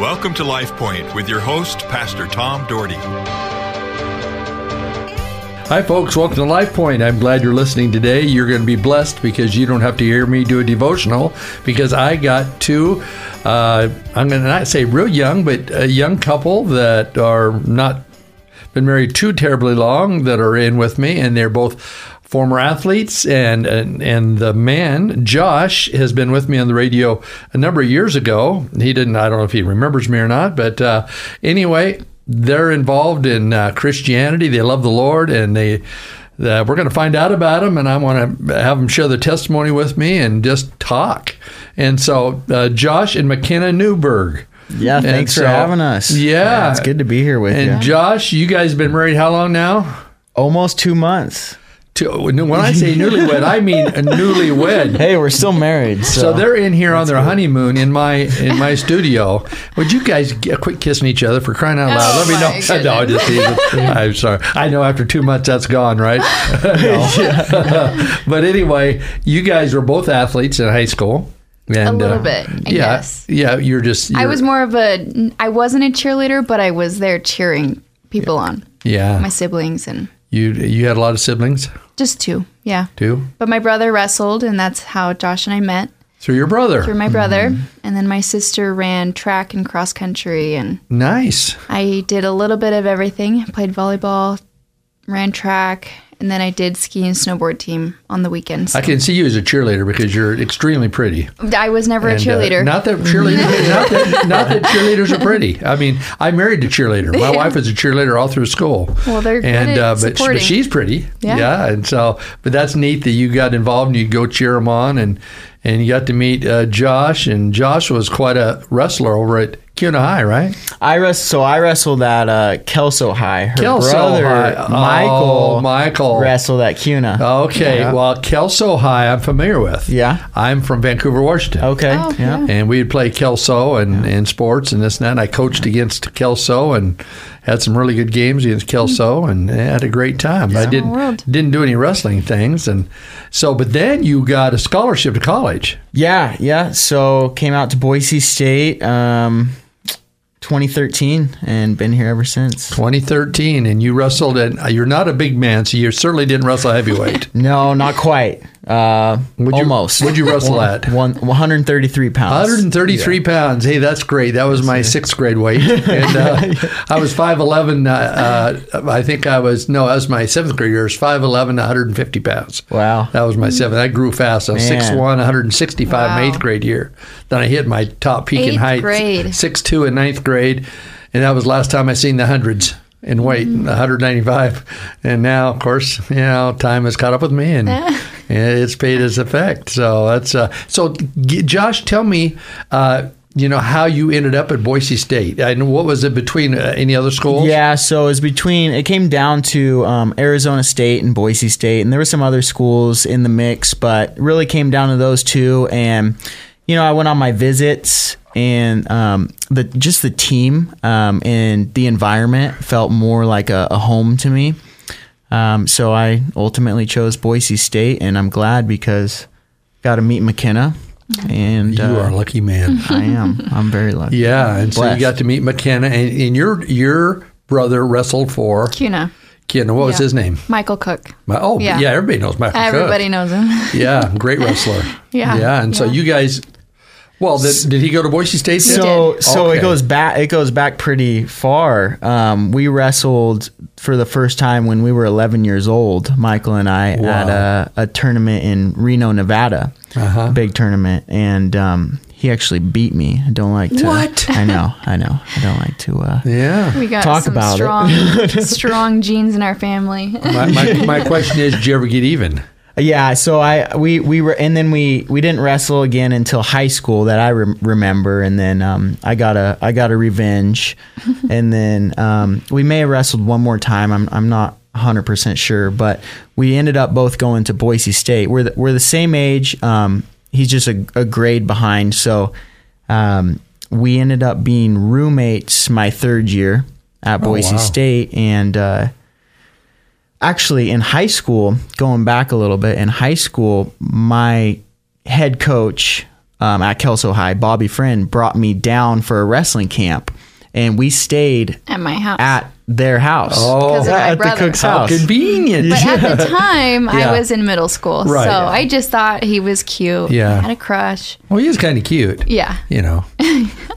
Welcome to Life Point with your host, Pastor Tom Dougherty. Hi, folks. Welcome to Life Point. I'm glad you're listening today. You're going to be blessed because you don't have to hear me do a devotional because I got two, uh, I'm going to not say real young, but a young couple that are not been married too terribly long that are in with me, and they're both former athletes and, and and the man Josh has been with me on the radio a number of years ago. He didn't. I don't know if he remembers me or not, but uh, anyway, they're involved in uh, Christianity. They love the Lord, and they. Uh, we're going to find out about them, and I want to have them share their testimony with me and just talk. And so, uh, Josh and McKenna Newberg. Yeah, thanks so- for having us. Yeah. it's good to be here with And you. And Josh, you guys been married how long now? Almost two months. To, when I say newlywed, I mean a newlywed. Hey, we're still married. So, So they're in here on their honeymoon in my in my studio. Would you guys get, quit kissing each other for crying out loud? Oh, Let me my know. No, I just teasing. I'm sorry. I know after two months that's gone, right? No. but anyway, you guys were both athletes in high school. And, a little uh, bit, I yeah, guess. yeah. You're just. I you're- was more of a. I wasn't a cheerleader, but I was there cheering people on. Yeah. My siblings and you you had a lot of siblings just two. Yeah. Two? But my brother wrestled, and that's how Josh and I met through your brother. through my brother. Mm-hmm. And then my sister ran track and cross country, and nice. I did a little bit of everything. Played volleyball, ran track, and then I did ski and snowboard team on the weekends. I can see you as a cheerleader because you're extremely pretty. I was never a And, uh, cheerleader. not that cheerleaders, not, that, not that cheerleaders are pretty. I mean, I married a cheerleader. My wife was a cheerleader all through school. Well, they're good and uh, but, supporting. but she's pretty. Yeah. and so but that's neat that you got involved and you go cheer them on and and you got to meet uh, Josh and Josh was quite a wrestler over at Kuna High, right? I wrest- so I wrestled at uh, Kelso High. Her Kelso brother High. Oh, Michael Michael. wrestled at Kuna. Okay, Yeah. well, Kelso High, I'm familiar with. Yeah. I'm from Vancouver, Washington. Okay. Oh, yeah. and we'd play Kelso and, and sports and this and that. And I coached against Kelso and had some really good games against Kelso and had a great time. I didn't world. didn't do any wrestling things and so. But then you got a scholarship to college. Yeah, yeah. So came out to Boise State, um, 2013, and been here ever since. 2013, and you wrestled. And you're not a big man, so you certainly didn't wrestle heavyweight. No, not quite. Uh, Would you- almost. would you wrestle at? One, 133 pounds. 133 pounds. Hey, that's great. That was my sixth grade weight, and uh, I was 5'11". Uh, uh, I think I was no, that was my seventh grade year. I was 5'11", 150 pounds. Wow. That was my seventh. I grew fast. I was Man. 6'1", 165 in eighth grade year. Then I hit my top peak in Eighth height. grade. 6'2", in ninth grade, and that was last time I seen the hundreds in weight, Mm-hmm. 195. And now, of course, you know, time has caught up with me, and it's paid its effect. So that's uh, so. G- Josh, tell me. Uh, you know how you ended up at Boise State, and what was it between uh, any other schools? Yeah, so it was between. It came down to um, Arizona State and Boise State, and there were some other schools in the mix, but really came down to those two. And you know, I went on my visits, and um, the just the team um, and the environment felt more like a, a home to me. Um, so I ultimately chose Boise State, and I'm glad because got to meet McKenna, and you uh, are a lucky man. I am. I'm very lucky. Yeah, and so you got to meet McKenna, and, and your your brother wrestled for Kuna. Kenna. What was Yeah. his name? Michael Cook. My, oh, yeah. Yeah. everybody knows Michael. Cook. Everybody knows him. Yeah, great wrestler. Yeah, yeah, and so you guys. Well, did, did he go to Boise State? then? So so Okay. it goes back it goes back pretty far. Um, we wrestled for the first time when we were 11 years old. Michael and I at a, a tournament in Reno, Nevada, Uh-huh. big tournament, and um, he actually beat me. I don't like to. What? I know, I know. I don't like to. Uh, yeah. We got Talk some about it. strong, strong genes in our family. My, my, my question is, did you ever get even? Yeah, so I we we were and then we we didn't wrestle again until high school that I rem- remember, and then um, I got a I got a revenge, and then um, we may have wrestled one more time. I'm I'm not 100 percent sure, but we ended up both going to Boise State. We're the, we're the same age. Um, he's just a, a grade behind, so um, we ended up being roommates my third year at Boise wow. State, and. Uh, actually in high school going back a little bit in high school my head coach um, at Kelso High, Bobby Friend brought me down for a wrestling camp, and we stayed At my house. at their house. Oh, Because of at the brother. cook's how house. convenient. But at the time, Yeah. I was in middle school, Right. so I just thought he was cute. Yeah. I had a crush. Well, he was kind of cute. Yeah, You know,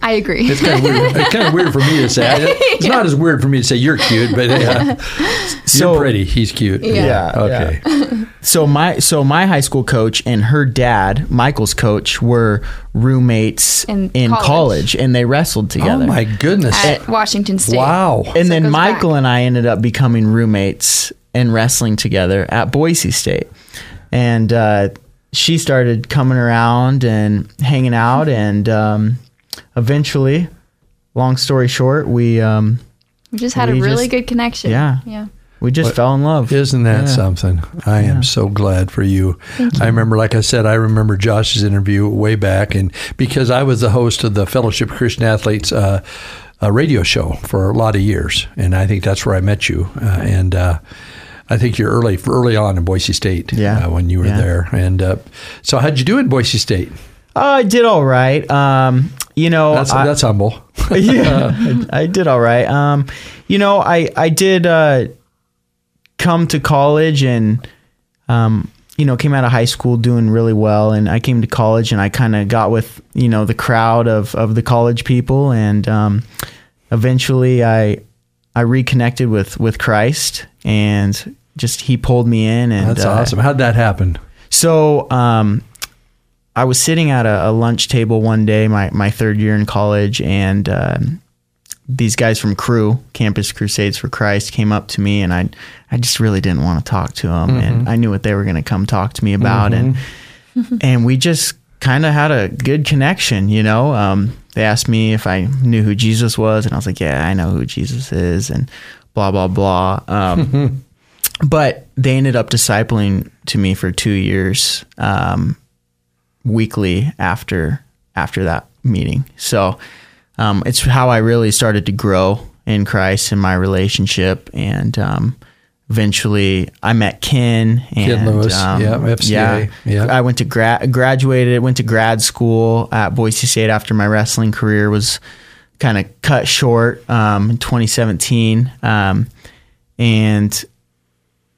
I agree. it's kind of weird. It's kind of weird for me to say. It's not as weird for me to say you're cute, but yeah, So- you're pretty. He's cute. Yeah. Okay. So my so my high school coach and her dad, Michael's coach, were roommates In in, college. college. and they wrestled together. Oh my goodness. At Washington State. Wow. and So then Michael back. and I ended up becoming roommates and wrestling together at Boise State. And uh, she started coming around and hanging out, and um, eventually, long story short, we um, We just had We a really just- good connection. yeah. Yeah. We just fell in love. Isn't that Yeah. something? I am so glad for you. I remember, like I said, I remember Josh's interview way back, and because I was the host of the Fellowship of Christian Athletes uh, uh, radio show for a lot of years, and I think that's where I met you. Uh, and uh, I think you're early, early on in Boise State, Yeah. uh, when you were Yeah. there. And uh, so, how'd you do in Boise State? Oh, I did all right. Um, you know, That's I- that's humble. yeah, I, I did all right. Um, you know, I I did uh, come to college and um, you know came out of high school doing really well, and I came to college and I kind of got with you know the crowd of of the college people, and um, eventually I I reconnected with with Christ, and just He pulled me in, and That's uh, awesome. How'd that happen? so um, I was sitting at a, a lunch table one day, my, my third year in college, and um, these guys from Cru, Campus Crusades for Christ, came up to me, and I I just really didn't want to talk to them, and I knew what they were going to come talk to me about, and and we just kind of had a good connection, you know. Um, they asked me if I knew who Jesus was, and I was like, yeah, I know who Jesus is, and blah blah blah. Um, but they ended up discipling to me for two years um, weekly after after that meeting so um, it's how i really started to grow in christ in my relationship and um, eventually i met ken and Ken Lewis, um, yeah, FCA, yeah. i went to grad graduated went to grad school at boise state after my wrestling career was kind of cut short um, in 2017 um, and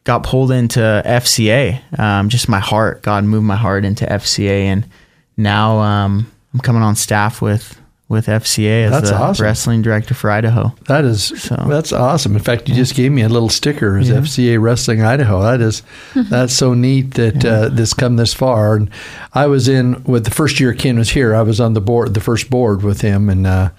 got pulled into FCA. Um, just my heart, God moved my heart into FCA, and now um, I'm coming on staff with with FCA as That's the awesome. wrestling director for Idaho. That is so. that's awesome. In fact, you just gave me a little sticker as FCA Wrestling Idaho. That is that's so neat that uh, this come this far. And I was in with the first year Ken was here. I was on the board, the first board with him, and uh,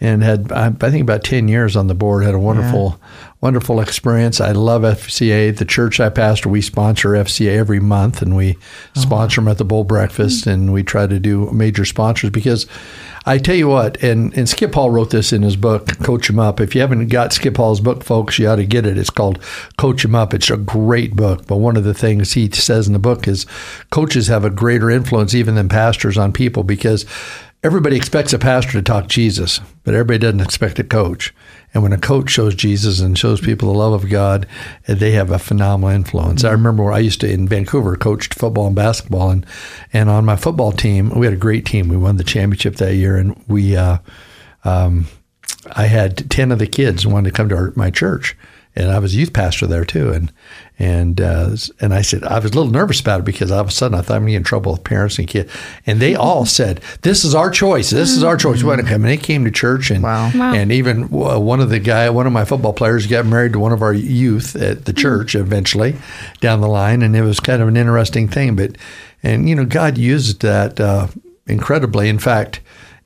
and had I, think about ten years on the board. Had a wonderful wonderful experience. I love FCA. The church I pastor, we sponsor FCA every month, and we oh, sponsor them at the bowl breakfast, hmm. and we try to do major sponsors because I tell you what, and, and Skip Hall wrote this in his book, Coach 'em Up. If you haven't got Skip Hall's book, folks, you ought to get it. It's called Coach 'em Up. It's a great book. But one of the things he says in the book is coaches have a greater influence even than pastors on people because everybody expects a pastor to talk Jesus, but everybody doesn't expect a coach. And when a coach shows Jesus and shows people the love of God, eh, they have a phenomenal influence. I remember where I used to in Vancouver coached football and basketball, and and on my football team we had a great team. We won the championship that year, and we uh, um, I had ten of the kids wanted to come to our, my church, and I was a youth pastor there too. And and uh, and I said I was a little nervous about it because all of a sudden I thought I'm gonna get in trouble with parents and kids, and they all said, "This is our choice. This is our choice." We want to come, and they came to church, and Wow. Wow. and even uh, one of the guy, one of my football players, got married to one of our youth at the church eventually down the line, and it was kind of an interesting thing. But and you know God used that uh, incredibly. In fact,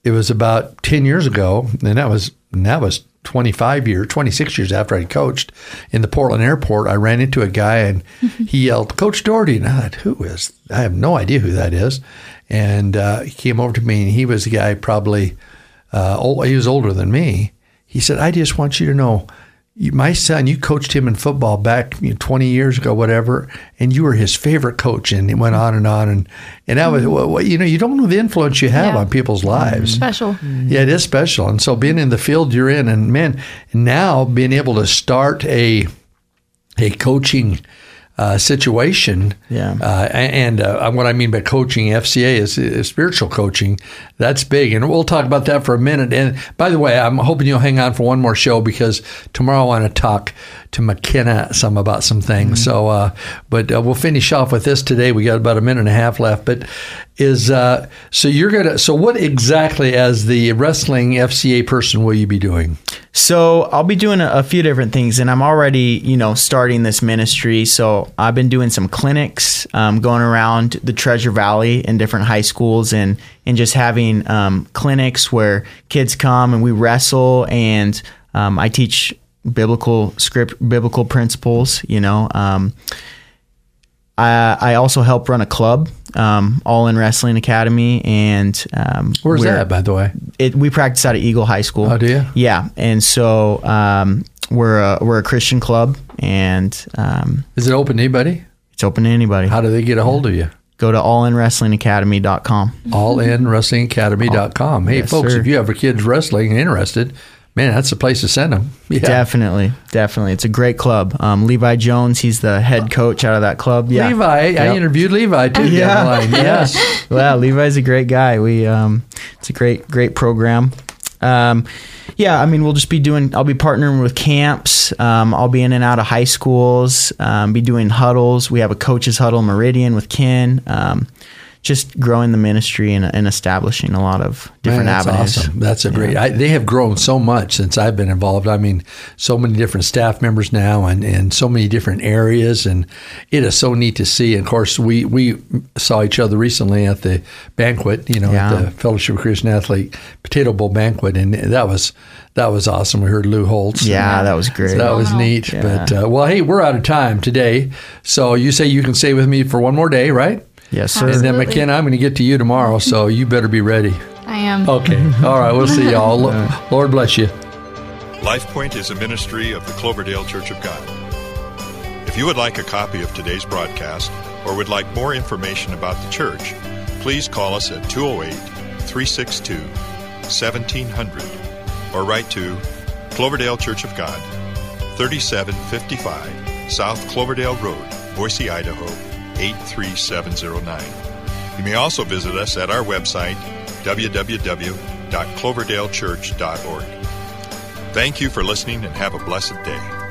it was about ten years ago, and that was and that was 25 years, 26 years after I'd coached in the Portland airport. I ran into a guy and he yelled, Coach Dougherty. And I thought, who is, I have no idea who that is. And uh, he came over to me and he was a guy probably, uh, old, he was older than me. He said, I just want you to know, you, my son, you coached him in football back you know, 20 years ago, whatever, and you were his favorite coach. And it went on and on. And, and that was, mm-hmm. well, you know, you don't know the influence you have Yeah. on people's lives. Mm-hmm. Special. Mm-hmm. Yeah, it is special. And so being in the field you're in, and man, now being able to start a a coaching uh, situation. Yeah. Uh, and uh, what I mean by coaching FCA is, is spiritual coaching. That's big, and we'll talk about that for a minute. And by the way, I'm hoping you'll hang on for one more show because tomorrow I want to talk to McKenna some about some things. Mm-hmm. So, uh, but uh, we'll finish off with this today. We got about a minute and a half left. But is uh, so you're gonna so what exactly as the wrestling FCA person will you be doing? So I'll be doing a, a few different things, and I'm already, you know, starting this ministry. So I've been doing some clinics, um, going around the Treasure Valley in different high schools, and and just having um, clinics where kids come and we wrestle, and um, I teach biblical script, biblical principles. You know, um, I, I also help run a club, um, All In Wrestling Academy, and um, Where's that, by the way? it, we practice out of Eagle High School. Oh, do you? Yeah, and so um, we're a, we're a Christian club, and um, Is it open to anybody? it's open to anybody. How do they get a hold of you? Go to allinwrestlingacademy.com. allinwrestlingacademy.com. Hey, Yes, folks, sir. if you have your kids wrestling and interested, man, that's the place to send them. Yeah. Definitely, definitely, it's a great club. Um, Levi Jones, he's the head coach out of that club. Yeah, Levi, I interviewed Levi too. Yeah. Yes. wow, Levi's a great guy. We um, it's a great great program. Um, yeah, I mean, we'll just be doing. I'll be partnering with camps. Um, I'll be in and out of high schools. Um, be doing huddles. We have a coaches huddle Meridian with Ken. Just growing the ministry and, and establishing a lot of different Man, that's avenues. awesome. That's a great. I, they have grown so much since I've been involved. I mean, so many different staff members now, and, and so many different areas, and it is so neat to see. And of course, we we saw each other recently at the banquet. You know, Yeah. at the Fellowship of Christian Athlete Potato Bowl banquet, and that was that was awesome. We heard Lou Holtz. Yeah, that was great. So that was neat. Yeah. But uh, well, hey, we're out of time today. So you say you can stay with me for one more day, right? Yes, sir. And then McKenna, I'm going to get to you tomorrow, so you better be ready. I am. Okay. All right. We'll see y'all. Lord bless you. Life Point is a ministry of the Cloverdale Church of God. If you would like a copy of today's broadcast or would like more information about the church, please call us at 208 362 1700 or write to Cloverdale Church of God, 3755 South Cloverdale Road, Boise, Idaho 83709. You may also visit us at our website, www.cloverdalechurch.org. Thank you for listening and have a blessed day.